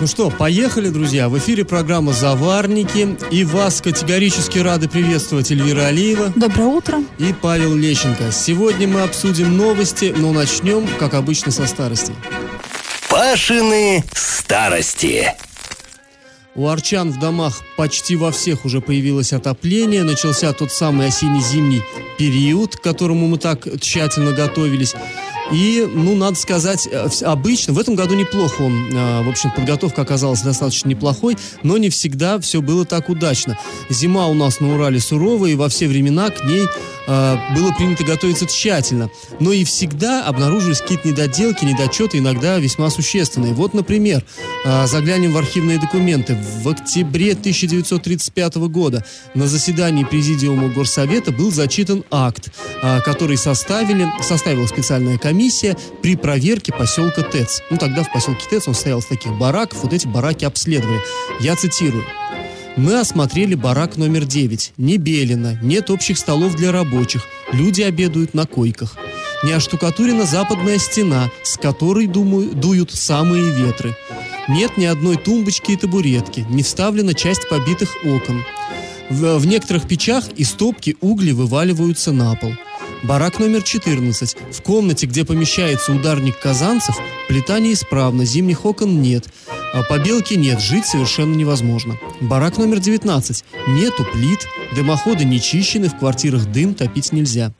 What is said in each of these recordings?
Ну что, поехали, друзья. В эфире программа «Заварники». И вас категорически рады приветствовать Эльвира Алиева. Доброе утро. И Павел Лещенко. Сегодня мы обсудим новости, но начнем, как обычно, со старости. Пашины старости. У арчан в домах почти во всех уже появилось отопление, начался тот самый осенне-зимний период, к которому мы так тщательно готовились. И, ну, надо сказать, э, обычно, в этом году неплохо он, э, в общем, подготовка оказалась достаточно неплохой, но не всегда все было так удачно. Зима у нас на Урале суровая, и во все времена к ней э, было принято готовиться тщательно. Но и всегда обнаружились какие-то недоделки, недочеты, иногда весьма существенные. Вот, например, заглянем в архивные документы. В октябре 1935 года на заседании Президиума Горсовета был зачитан акт, который составили, составила специальная комиссия, при проверке поселка ТЭЦ. Ну, тогда в поселке ТЭЦ он стоял с таких бараков, вот эти бараки обследовали. Я цитирую. Мы осмотрели барак номер 9. Не белено, нет общих столов для рабочих. Люди обедают на койках. Не оштукатурена западная стена, с которой, думаю, дуют самые ветры. Нет ни одной тумбочки и табуретки, не вставлена часть побитых окон. В, в некоторых печах из топки угли вываливаются на пол. Барак номер 14. В комнате, где помещается ударник казанцев, плита неисправна, зимних окон нет. А побелки нет, жить совершенно невозможно. Барак номер 19. Нету плит, дымоходы не чищены, в квартирах дым топить нельзя.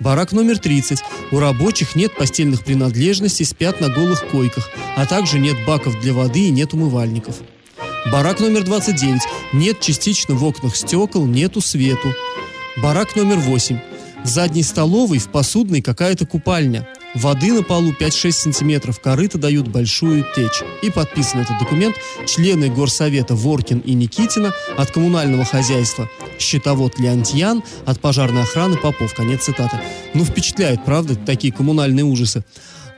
Барак номер 30. У рабочих нет постельных принадлежностей, спят на голых койках, а также нет баков для воды и нет умывальников. Барак номер 29. Нет частично в окнах стекол, нету свету. Барак номер 8. В задней столовой, в посудной какая-то купальня. Воды на полу 5-6 сантиметров, корыто дают большую течь. И подписан этот документ члены горсовета Воркин и Никитина, от коммунального хозяйства счетовод Леонтьян, от пожарной охраны Попов. Конец цитаты. Ну, впечатляет, правда, такие коммунальные ужасы.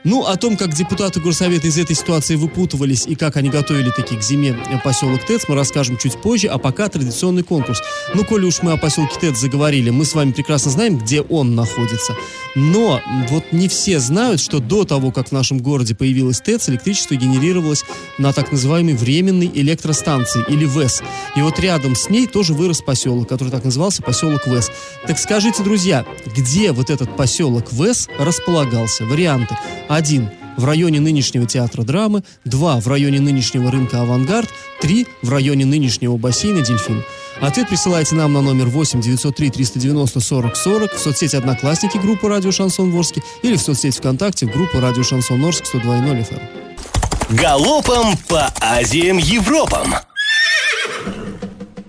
Ну, о том, как депутаты Горсовета из этой ситуации выпутывались и как они готовили таки к зиме поселок ТЭЦ, мы расскажем чуть позже, а пока традиционный конкурс. Ну, коли уж мы о поселке ТЭЦ заговорили, мы с вами прекрасно знаем, где он находится. Но вот не все знают, что до того, как в нашем городе появилась ТЭЦ, электричество генерировалось на так называемой временной электростанции, или ВЭС. И вот рядом с ней тоже вырос поселок, который так назывался поселок ВЭС. Так скажите, друзья, где вот этот поселок ВЭС располагался? Варианты. Один в районе нынешнего театра драмы, два в районе нынешнего рынка «Авангард», три в районе нынешнего бассейна «Дельфин». Ответ присылайте нам на номер 8 903 390 40 40 в соцсети «Одноклассники» группы «Радио Шансон Ворске» или в соцсети ВКонтакте группу «Радио Шансон Орск» 102.0 FM. Галопом по Азиям Европам!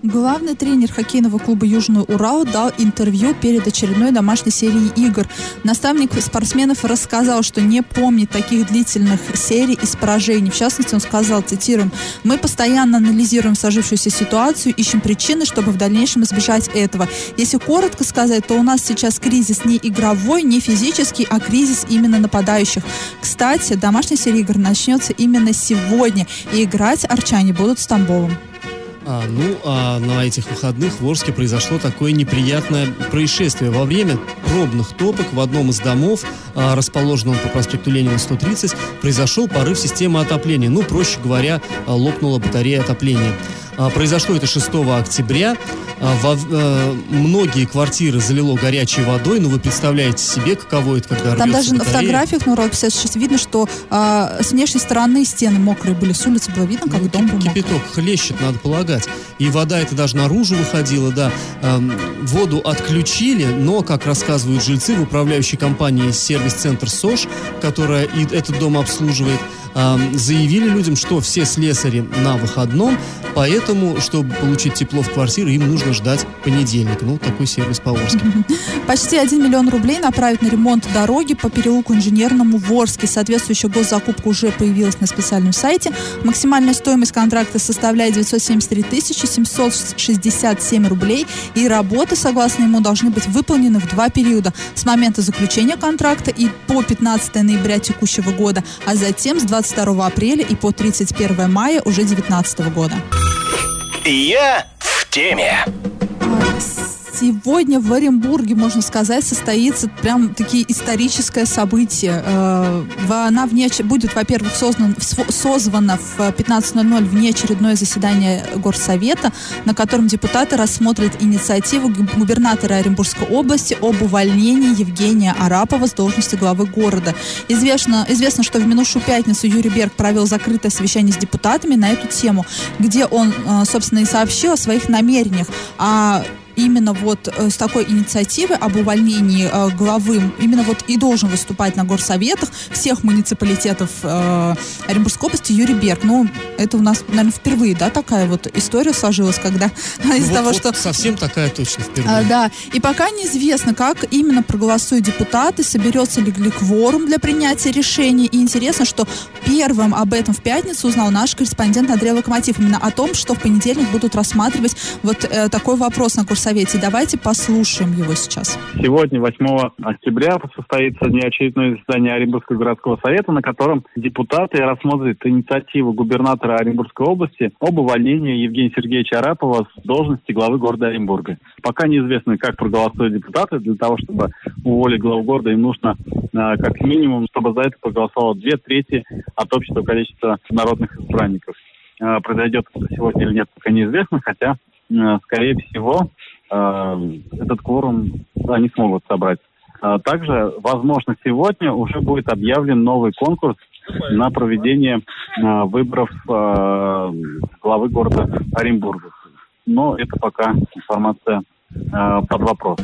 Главный тренер хоккейного клуба «Южный Урал» дал интервью перед очередной домашней серией игр. Наставник спортсменов рассказал, что не помнит таких длительных серий из поражений. В частности, он сказал, цитируем, «Мы постоянно анализируем сложившуюся ситуацию, ищем причины, чтобы в дальнейшем избежать этого. Если коротко сказать, то у нас сейчас кризис не игровой, не физический, а кризис именно нападающих. Кстати, домашняя серия игр начнется именно сегодня, и играть арчане будут с Тамбовым. А, ну, а на этих выходных в Орске произошло такое неприятное происшествие. Во время пробных топок в одном из домов, а, расположенном по проспекту Ленина 130, произошел порыв системы отопления. Ну, проще говоря, а, лопнула батарея отопления. А, произошло это 6 октября. А, во, э, многие квартиры залило горячей водой, но вы представляете себе, каково это, когда Там даже батарея. на фотографиях, ну, 56 видно, что э, с внешней стороны стены мокрые были, с улицы было видно, как ну, дом был Кипяток хлещет, надо полагать. И вода это даже наружу выходила, да. Эм, воду отключили, но, как рассказывают жильцы в управляющей компании сервис-центр СОЖ, которая и этот дом обслуживает, заявили людям, что все слесари на выходном, поэтому, чтобы получить тепло в квартиру, им нужно ждать понедельника. Ну, такой сервис по Орске. Почти 1 миллион рублей направят на ремонт дороги по переулку Инженерному в Орске. Соответствующая госзакупка уже появилась на специальном сайте. Максимальная стоимость контракта составляет 973 тысячи 767 рублей. И работы, согласно ему, должны быть выполнены в два периода. С момента заключения контракта и по 15 ноября текущего года, а затем с 22 апреля и по 31 мая уже 2019 года. Я в теме. Сегодня в Оренбурге, можно сказать, состоится прям такие историческое событие. Э, она вне, будет, во-первых, создан, созвана в 15.00 внеочередное заседание Горсовета, на котором депутаты рассмотрят инициативу губернатора Оренбургской области об увольнении Евгения Арапова с должности главы города. Известно, известно, что в минувшую пятницу Юрий Берг провел закрытое совещание с депутатами на эту тему, где он, э, собственно, и сообщил о своих намерениях. А именно вот э, с такой инициативой об увольнении э, главы именно вот и должен выступать на горсоветах всех муниципалитетов э, Оренбургской области Юрий Берг. Ну, это у нас, наверное, впервые, да, такая вот история сложилась, когда из-за вот, того, вот что... Совсем такая точно впервые. А, да, и пока неизвестно, как именно проголосуют депутаты, соберется ли кворум для принятия решений. И интересно, что первым об этом в пятницу узнал наш корреспондент Андрей Локомотив, именно о том, что в понедельник будут рассматривать вот э, такой вопрос на курсе Совете. Давайте послушаем его сейчас. Сегодня, 8 октября, состоится неочередное заседание Оренбургского городского совета, на котором депутаты рассмотрят инициативу губернатора Оренбургской области об увольнении Евгения Сергеевича Арапова с должности главы города Оренбурга. Пока неизвестно, как проголосуют депутаты. Для того, чтобы уволить главу города, им нужно а, как минимум, чтобы за это проголосовало две трети от общего количества народных избранников. А, произойдет это сегодня или нет, пока неизвестно, хотя, а, скорее всего, этот кворум они смогут собрать. А также, возможно, сегодня уже будет объявлен новый конкурс на проведение э, выборов э, главы города Оренбурга. Но это пока информация под вопрос.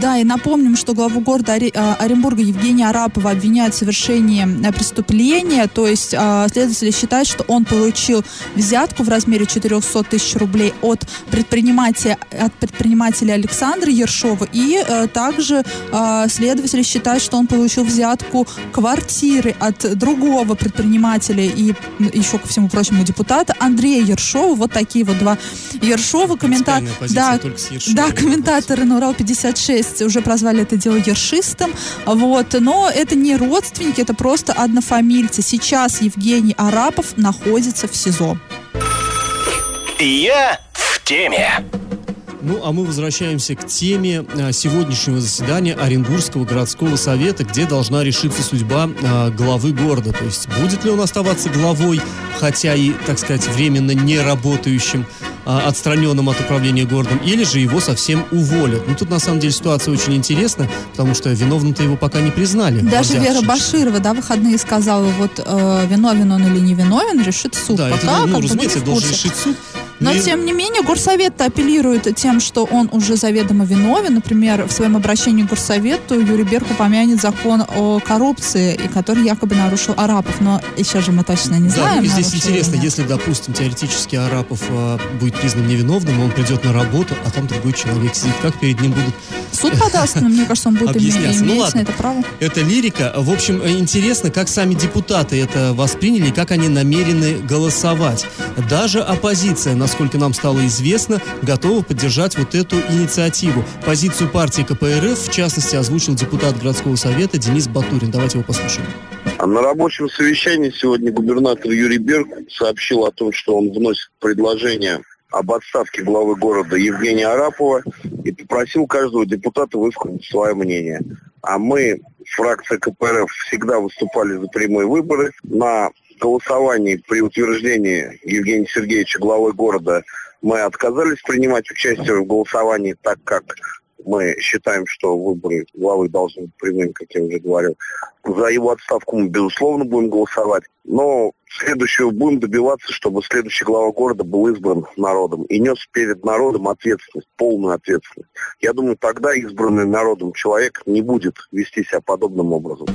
Да, и напомним, что главу города а, Оренбурга Евгения Арапова обвиняют в совершении э, преступления, то есть а, следователи считают, что он получил взятку в размере 400 тысяч рублей от предпринимателя, от предпринимателя Александра Ершова, и э, также а, следователи считают, что он получил взятку квартиры от другого предпринимателя и еще, ко всему прочему, депутата Андрея Ершова. Вот такие вот два Ершова. Комментар... Да, да, комментаторы на Урал 56 есть уже прозвали это дело ершистом, вот, но это не родственники, это просто однофамильцы. Сейчас Евгений Арапов находится в СИЗО. Я в теме. Ну, а мы возвращаемся к теме а, сегодняшнего заседания Оренбургского городского совета, где должна решиться судьба а, главы города. То есть, будет ли он оставаться главой, хотя и, так сказать, временно не работающим, а, отстраненным от управления городом, или же его совсем уволят. Ну, тут, на самом деле, ситуация очень интересна, потому что виновным-то его пока не признали. Даже Вера Баширова, да, выходные сказала, вот э, виновен он или не виновен, решит суд. Да, пока, это, ну, разумеется, должен решить суд. Но, и... тем не менее, Горсовет апеллирует тем, что он уже заведомо виновен. Например, в своем обращении к Горсовету Юрий Берг упомянет закон о коррупции, и который якобы нарушил Арапов. Но еще же мы точно не знаем. Да, здесь интересно, если, допустим, теоретически Арапов э, будет признан невиновным, он придет на работу, а там другой человек сидит. Как перед ним будут Суд подаст, но мне кажется, он будет иметь ну, ладно. на это право. Это лирика. В общем, интересно, как сами депутаты это восприняли как они намерены голосовать. Даже оппозиция, насколько нам стало известно, готова поддержать вот эту инициативу. Позицию партии КПРФ, в частности, озвучил депутат городского совета Денис Батурин. Давайте его послушаем. А на рабочем совещании сегодня губернатор Юрий Берг сообщил о том, что он вносит предложение об отставке главы города Евгения Арапова и попросил каждого депутата высказать свое мнение. А мы, фракция КПРФ, всегда выступали за прямые выборы. На голосовании при утверждении Евгения Сергеевича главой города мы отказались принимать участие в голосовании, так как мы считаем, что выборы главы должны быть прямыми, как я уже говорил. За его отставку мы, безусловно, будем голосовать. Но следующего будем добиваться, чтобы следующий глава города был избран народом и нес перед народом ответственность, полную ответственность. Я думаю, тогда избранный народом человек не будет вести себя подобным образом.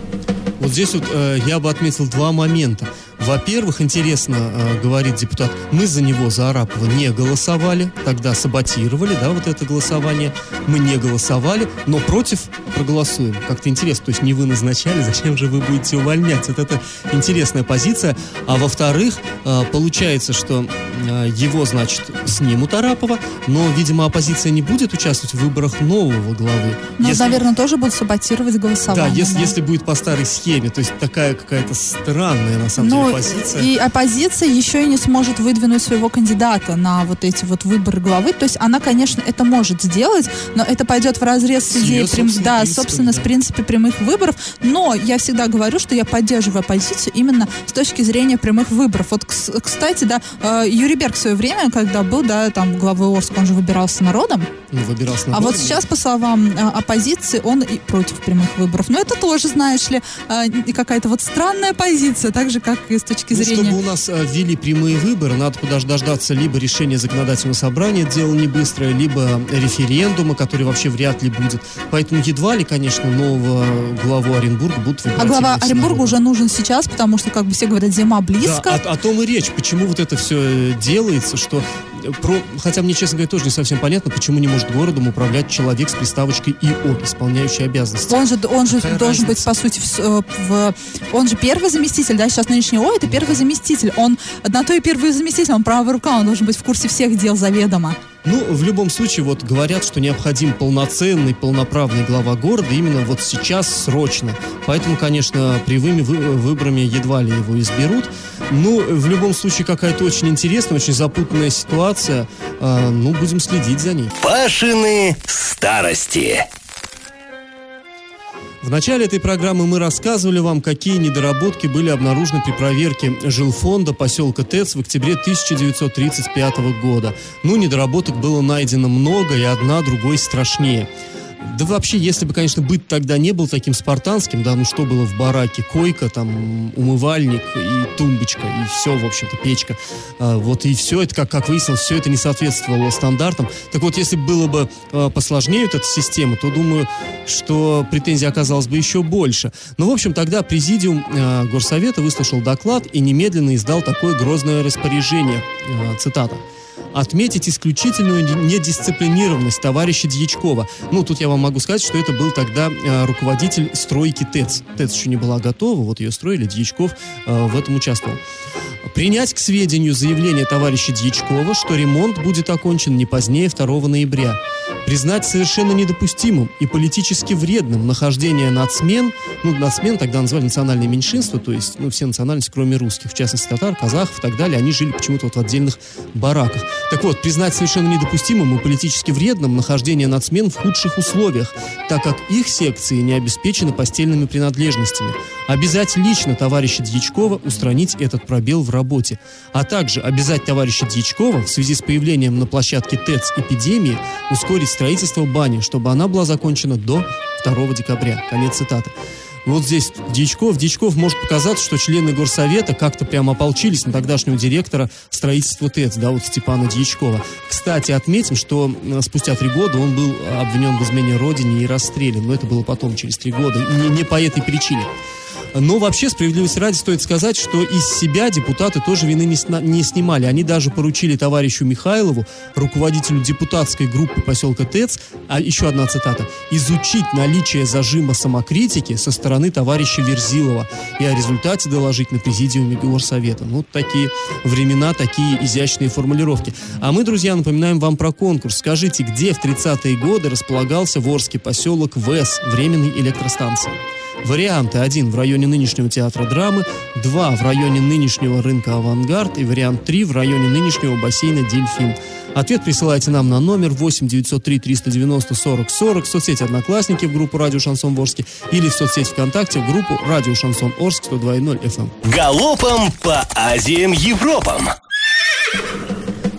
Вот здесь вот э, я бы отметил два момента. Во-первых, интересно, э, говорит депутат, мы за него, за Арапова, не голосовали, тогда саботировали, да, вот это голосование. Мы не голосовали, но против проголосуем. Как-то интересно, то есть не вы назначали, зачем же вы будете увольнять? Вот это интересная позиция. А во-вторых, э, получается, что э, его, значит, снимут Арапова, но, видимо, оппозиция не будет участвовать в выборах нового главы. Ну, Если- наверное, тоже будут саботировать да, голосование. если, если будет по старой схеме, то есть такая какая-то странная, на самом Ну, деле, позиция. и оппозиция еще и не сможет выдвинуть своего кандидата на вот эти вот выборы главы. То есть она, конечно, это может сделать, но это пойдет в разрез с С идеей, прям- да, собственно, с да. принципе прямых выборов. Но я всегда говорю, что я поддерживаю оппозицию именно с точки зрения прямых выборов. Вот, кс- кстати, да, э, Юрий Берг в свое время, когда был, да, там, главой Орска, он же выбирался народом. Ну, выбирался А народом, вот сейчас, по словам э, оппозиции, он и против прямых выборов. Но это тоже, знаешь ли, э, какая-то вот странная позиция, так же, как и с точки Ну, зрения... чтобы у нас э, ввели прямые выборы, надо подож- дождаться либо решения законодательного собрания, дело не быстрое, либо референдума, который вообще вряд ли будет. Поэтому едва ли, конечно, нового главу Оренбурга будут выбирать. А глава Оренбурга уже нужен сейчас, потому что, как бы все говорят, зима Да, близко. о, о том и речь. Почему вот это все делается, что э, про, хотя мне, честно говоря, тоже не совсем понятно, почему не может городом управлять человек с приставочкой ИО, исполняющий обязанности. Он же, он же Какая должен разница? быть, по сути, в, э, в- он же первый заместитель, да, сейчас нынешний ООО, это первый заместитель. Он, на то и первый заместитель, он правая рука, он должен быть в курсе всех дел заведомо. Ну, в любом случае, вот говорят, что необходим полноценный, полноправный глава города именно вот сейчас, срочно. Поэтому, конечно, прямыми вы- выборами едва ли его изберут. Ну, в любом случае, какая-то очень интересная, очень запутанная ситуация. А, ну, будем следить за ней. Пашины старости. В начале этой программы мы рассказывали вам, какие недоработки были обнаружены при проверке жилфонда поселка ТЭЦ в октябре 1935 года. Ну, недоработок было найдено много, и одна другой страшнее. Да вообще, если бы, конечно, быт тогда не был таким спартанским, да, ну что было в бараке? Койка, там, умывальник и тумбочка, и все, в общем-то, печка. А, вот и все это, как, как выяснилось, все это не соответствовало стандартам. Так вот, если бы было бы а, посложнее вот эта система, то, думаю, что претензий оказалось бы еще больше. Ну, в общем, тогда президиум а, Горсовета выслушал доклад и немедленно издал такое грозное распоряжение, а, цитата отметить исключительную не- недисциплинированность товарища Дьячкова. Ну, тут я вам могу сказать, что это был тогда э, руководитель стройки ТЭЦ. ТЭЦ еще не была готова, вот ее строили, Дьячков э, в этом участвовал. Принять к сведению заявление товарища Дьячкова, что ремонт будет окончен не позднее 2 ноября. Признать совершенно недопустимым и политически вредным нахождение нацмен, ну, нацмен тогда называли национальные меньшинства, то есть, ну, все национальности, кроме русских, в частности, татар, казахов и так далее, они жили почему-то вот в отдельных бараках. Так вот, признать совершенно недопустимым и политически вредным нахождение нацмен в худших условиях, так как их секции не обеспечены постельными принадлежностями. Обязать лично товарища Дьячкова устранить этот пробел в работе, а также обязать товарища Дьячкова в связи с появлением на площадке ТЭЦ эпидемии ускорить строительство бани, чтобы она была закончена до 2 декабря. Конец цитаты. Вот здесь Дьячков. Дьячков может показаться, что члены горсовета как-то прямо ополчились на тогдашнего директора строительства ТЭЦ, да, вот Степана Дьячкова. Кстати, отметим, что э, спустя три года он был обвинен в измене родине и расстрелян. Но это было потом, через три года. Не, не по этой причине. Но вообще, справедливости ради, стоит сказать, что из себя депутаты тоже вины не, сна- не снимали. Они даже поручили товарищу Михайлову, руководителю депутатской группы поселка ТЭЦ, а еще одна цитата, изучить наличие зажима самокритики со стороны товарища Верзилова и о результате доложить на президиуме Горсовета. Ну, такие времена, такие изящные формулировки. А мы, друзья, напоминаем вам про конкурс. Скажите, где в 30-е годы располагался Ворский поселок ВЭС, временной электростанции? Варианты. Один в районе нынешнего театра драмы, два в районе нынешнего рынка «Авангард» и вариант три в районе нынешнего бассейна «Дельфин». Ответ присылайте нам на номер 8 903 390 40 40 в соцсети «Одноклассники» в группу «Радио Шансон Ворске» или в соцсети ВКонтакте в группу «Радио Шансон Орск» 102.0 FM. Галопом по Азиям Европам.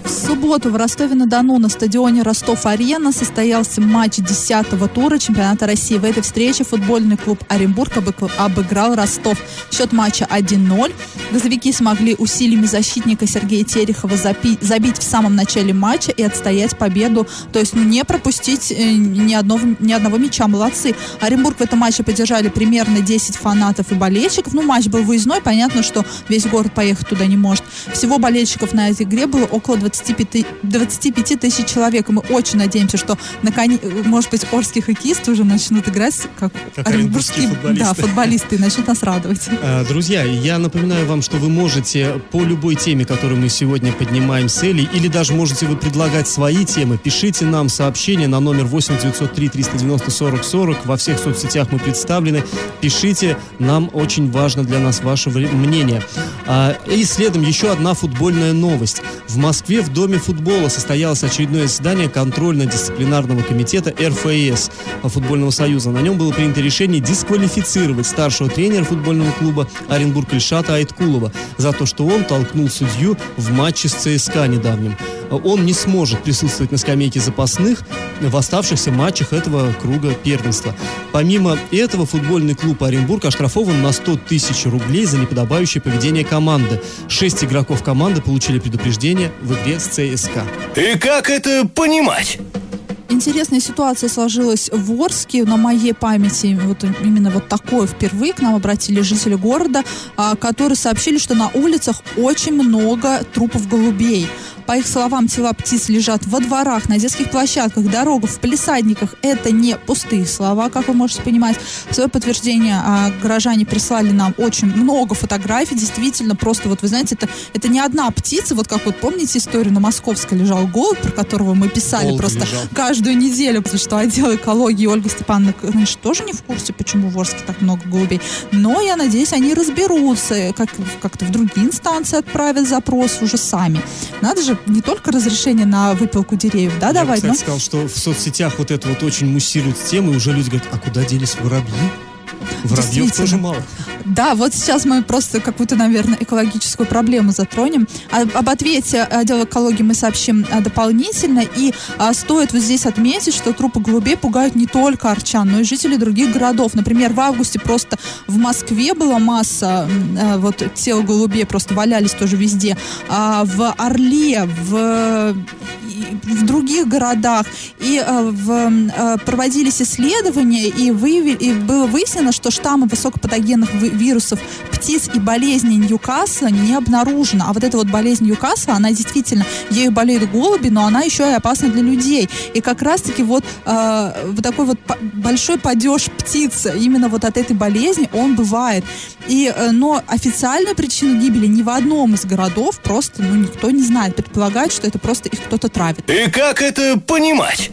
В субботу в Ростове-на-Дону на стадионе Ростов-Арена состоялся матч 10-го тура чемпионата России. В этой встрече футбольный клуб Оренбург обыграл Ростов. Счет матча 1-0. Газовики смогли усилиями защитника Сергея Терехова забить в самом начале матча и отстоять победу. То есть ну, не пропустить э, ни, одного, ни одного мяча. Молодцы. Оренбург в этом матче поддержали примерно 10 фанатов и болельщиков. Ну, матч был выездной. Понятно, что весь город поехать туда не может. Всего болельщиков на этой игре было около 20 25, 25 тысяч человек. И мы очень надеемся, что наконец, может быть, орские хоккеисты уже начнут играть как, как оренбургские футболисты. Да, футболисты и начнут нас радовать. А, друзья, я напоминаю вам, что вы можете по любой теме, которую мы сегодня поднимаем с Элей, или даже можете вы предлагать свои темы, пишите нам сообщение на номер 8 903 390 40 40. Во всех соцсетях мы представлены. Пишите, нам очень важно для нас ваше мнение. А, и следом еще одна футбольная новость. В Москве в Доме футбола состоялось очередное заседание контрольно-дисциплинарного комитета РФС футбольного союза. На нем было принято решение дисквалифицировать старшего тренера футбольного клуба Оренбург Ильшата Айткулова за то, что он толкнул судью в матче с ЦСКА недавним. Он не сможет присутствовать на скамейке запасных в оставшихся матчах этого круга первенства. Помимо этого, футбольный клуб Оренбург оштрафован на 100 тысяч рублей за неподобающее поведение команды. Шесть игроков команды получили предупреждение в игре с ЦСКА. И как это понимать? Интересная ситуация сложилась в Орске. На моей памяти вот именно вот такое впервые к нам обратили жители города, а, которые сообщили, что на улицах очень много трупов голубей. По их словам, тела птиц лежат во дворах, на детских площадках, дорогах, в палисадниках. Это не пустые слова, как вы можете понимать. В свое подтверждение а, горожане прислали нам очень много фотографий. Действительно, просто вот вы знаете, это, это не одна птица. Вот как вот помните историю на Московской лежал голубь, про которого мы писали Долго просто лежал. каждую неделю, потому что отдел экологии Ольга Степановна, значит, тоже не в курсе, почему в Орске так много голубей. Но я надеюсь, они разберутся, как, как-то в другие инстанции отправят запрос уже сами. Надо же не только разрешение на выпилку деревьев, да, Я давать, кстати, но... сказал, что в соцсетях вот это вот очень муссирует тему, и уже люди говорят, а куда делись воробьи? Воробьев тоже мало. Да, вот сейчас мы просто какую-то, наверное, экологическую проблему затронем. А- об ответе отдела экологии мы сообщим а, дополнительно. И а, стоит вот здесь отметить, что трупы голубей пугают не только арчан, но и жителей других городов. Например, в августе просто в Москве была масса а, вот тел голубей, просто валялись тоже везде. А в Орле, в в других городах. И э, в, э, проводились исследования, и, выявили, и было выяснено, что штаммы высокопатогенных вирусов птиц и болезней Ньюкасла не обнаружено. А вот эта вот болезнь Ньюкасла, она действительно, ею болеют голуби, но она еще и опасна для людей. И как раз-таки вот, э, вот такой вот большой падеж птиц именно вот от этой болезни, он бывает. И, э, но официальную причину гибели ни в одном из городов просто ну, никто не знает. Предполагают, что это просто их кто-то травит. И как это понимать?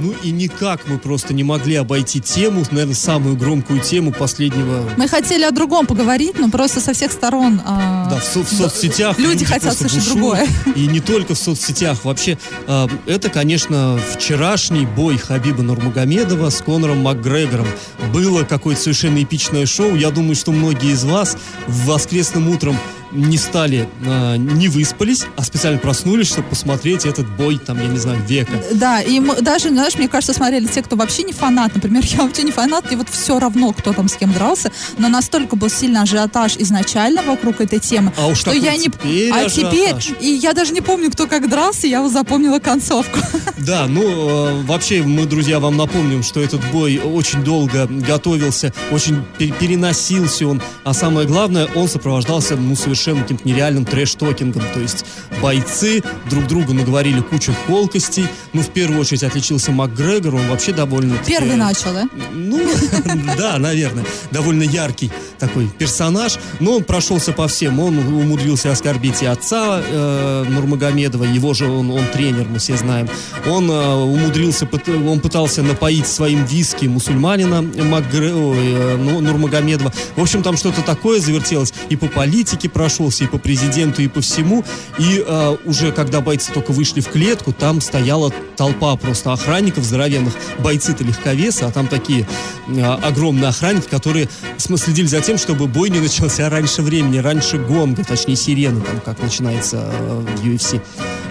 Ну и никак мы просто не могли обойти тему, наверное, самую громкую тему последнего... Мы хотели о другом поговорить, но просто со всех сторон... а, Да, в, со- в соцсетях Люди хотят просто слышать другое. И не только в соцсетях. Вообще, э, это, конечно, вчерашний бой Хабиба Нурмагомедова с Конором Макгрегором. Было какое-то совершенно эпичное шоу. Я думаю, что многие из вас в воскресным утром не стали, э, не выспались, а специально проснулись, чтобы посмотреть этот бой, там, я не знаю, века. Да, и мы- даже, знаешь, мне кажется, смотрели те, кто вообще не фанат. Например, я вообще не фанат, и вот все равно, кто там с кем дрался. Но настолько был сильный ажиотаж изначально вокруг этой темы, А уж что я не... теперь а теперь... ажиотаж. И я даже не помню, кто как дрался, я запомнила концовку. Да, ну, э, вообще, мы, друзья, вам напомним, что этот бой очень долго готовился, очень пе- переносился он, а самое главное, он сопровождался, ну, совершенно каким-то нереальным трэш-токингом, то есть бойцы друг другу наговорили кучу колкостей, ну, в первую очередь отличился МакГрегор, он вообще довольно... Первый начал, да? Ну, да, наверное, довольно яркий такой персонаж, но он прошелся по всем, он умудрился оскорбить и отца э, Нурмагомедова, его же он, он тренер, мы все знаем, он э, умудрился, он пытался напоить своим виски мусульманина Макгре- э, ну, Нурмагомедова, в общем, там что-то такое завертелось, и по политике прошелся, и по президенту, и по всему, и э, уже когда бойцы только вышли в клетку, там стояла толпа просто охранников здоровенных, бойцы-то легковесы, а там такие э, огромные охранники, которые следили за тем, чтобы бой не начался раньше времени, раньше гонга, точнее сирены, там как начинается э, в UFC.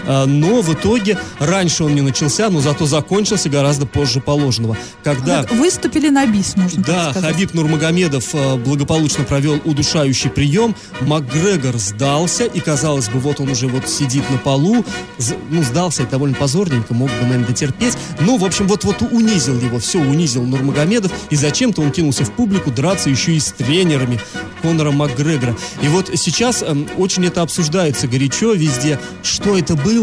А, но в итоге раньше он не начался, но зато закончился гораздо позже положенного. Когда... Выступили на бис, можно Да, сказать. Хабиб Нурмагомедов э, благополучно провел удушающий прием. Макгрегор сдался, и казалось бы, вот он уже вот сидит на полу. Ну, сдался это довольно позорненько, мог бы, наверное, дотерпеть. Ну, в общем, вот-вот унизил его, все унизил Нурмагомедов. И зачем-то он кинулся в публику драться еще и с тренерами Конора Макгрегора. И вот сейчас эм, очень это обсуждается горячо везде. Что это было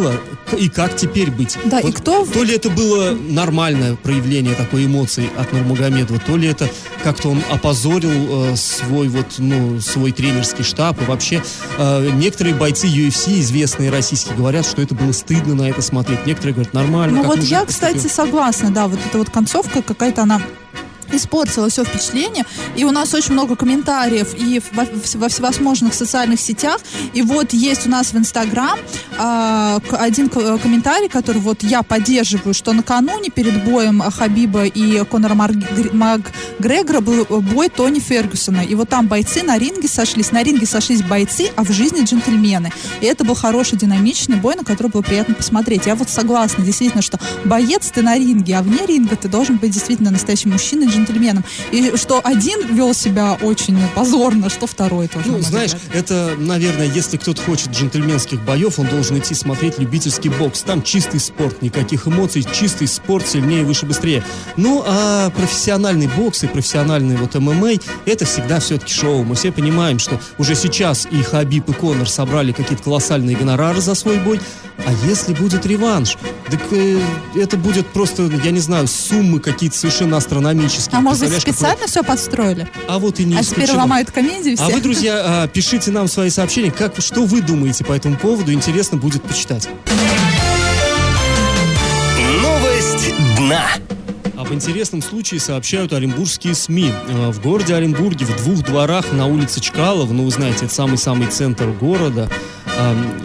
к- и как теперь быть? Да, и Вот кто в- То ли это было нормальное проявление такой эмоций от Нурмагомедова, то ли это как-то он опозорил э, свой вот, ну, свой тренерский штаб. И вообще э, некоторые бойцы UFC, известные российские, говорят, что это было стыдно на это смотреть. Некоторые говорят, нормально. Ну вот я, поступил». кстати, согласна, да, вот эта вот концовка какая-то она испортила все впечатление, и у нас очень много комментариев и во, во всевозможных социальных сетях, и вот есть у нас в Инстаграм к- один комментарий, который вот я поддерживаю, что накануне перед боем Хабиба и Конора Макгрегора был бой Тони Фергюсона, и вот там бойцы на ринге сошлись, на ринге сошлись бойцы, а в жизни джентльмены, и это был хороший динамичный бой, на который было приятно посмотреть. Я вот согласна, действительно, что боец ты на ринге, а вне ринга ты должен быть действительно настоящим мужчиной, джентльменом. И что один вел себя очень позорно, что второй тоже. Ну, знаешь, взгляд. это, наверное, если кто-то хочет джентльменских боев, он должен идти смотреть любительский бокс. Там чистый спорт, никаких эмоций, чистый спорт, сильнее, выше, быстрее. Ну, а профессиональный бокс и профессиональный вот ММА, это всегда все-таки шоу. Мы все понимаем, что уже сейчас и Хабиб, и Конор собрали какие-то колоссальные гонорары за свой бой. А если будет реванш, так э, это будет просто, я не знаю, суммы какие-то совершенно астрономические. А может быть, Представляешь, какой- специально все подстроили? А вот и не а теперь исключено. ломают комедию все? А вы, друзья, а, пишите нам свои сообщения, как, что вы думаете по этому поводу, интересно будет почитать. Новость дна. Об интересном случае сообщают оренбургские СМИ. Э, В городе Оренбурге в двух дворах на улице Чкалова, ну вы знаете, это самый-самый центр города,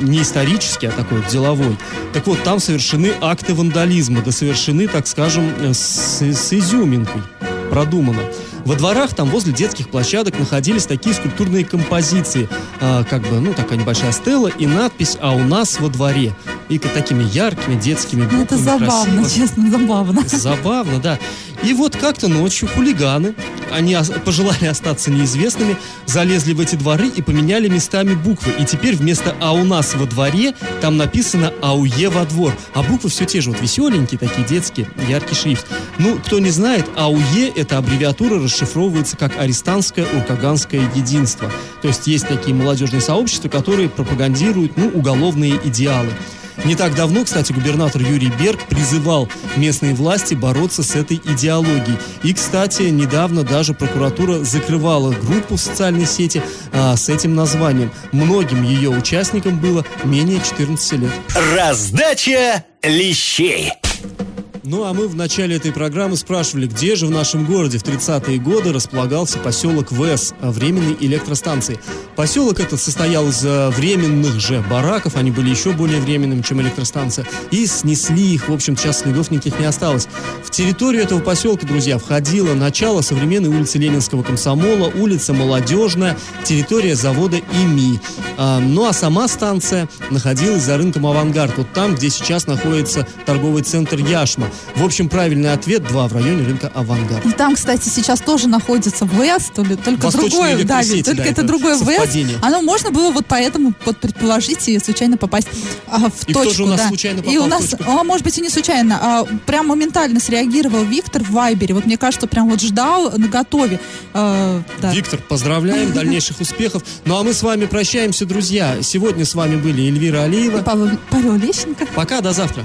не исторический, а такой вот деловой. Так вот, там совершены акты вандализма, да совершены, так скажем, э, с, с изюминкой, продумано. Во дворах там возле детских площадок находились такие скульптурные композиции, э, как бы, ну, такая небольшая стела и надпись «А у нас во дворе». И такими яркими детскими буквами, Ну, это забавно, красиво. честно, забавно. Забавно, да. И вот как-то ночью хулиганы, они пожелали остаться неизвестными, залезли в эти дворы и поменяли местами буквы. И теперь вместо «А у нас во дворе» там написано «АУЕ во двор». А буквы все те же, вот веселенькие, такие детские, яркий шрифт. Ну, кто не знает, АУЕ – это аббревиатура расшифровывается как «Арестантское Уркаганское единство». То есть есть такие молодежные сообщества, которые пропагандируют, ну, уголовные идеалы. Не так давно, кстати, губернатор Юрий Берг призывал местные власти бороться с этой идеологией. И, кстати, недавно даже прокуратура закрывала группу в социальной сети а, с этим названием. Многим ее участникам было менее 14 лет. Раздача лещей. Ну, а мы в начале этой программы спрашивали, где же в нашем городе в 30-е годы располагался поселок ВЭС, а, временной электростанции. Поселок этот состоял из а, временных же бараков, они были еще более временными, чем электростанция, и снесли их, в общем, сейчас следов никаких не осталось. В территорию этого поселка, друзья, входило начало современной улицы Ленинского комсомола, улица Молодежная, территория завода ИМИ. А, ну, а сама станция находилась за рынком «Авангард», вот там, где сейчас находится торговый центр «Яшма». В общем, правильный ответ – два в районе рынка «Авангард». И там, кстати, сейчас тоже находится ВЭС, то ли, только Восточные другое, да, ведь только да, это, это другое ВЭС. совпадение. Оно можно было вот поэтому вот предположить и случайно попасть а, в И кто точку. же у нас да. случайно И попал у в нас, точку? а, может быть, и не случайно, а прям моментально среагировал Виктор в Вайбере. Вот мне кажется, прям вот ждал на готове. А, да. Виктор, поздравляем, дальнейших успехов. Ну, а мы с вами прощаемся, друзья. Сегодня с вами были Эльвира И Алиева. Павел, Павел Лещенко. Пока, до завтра.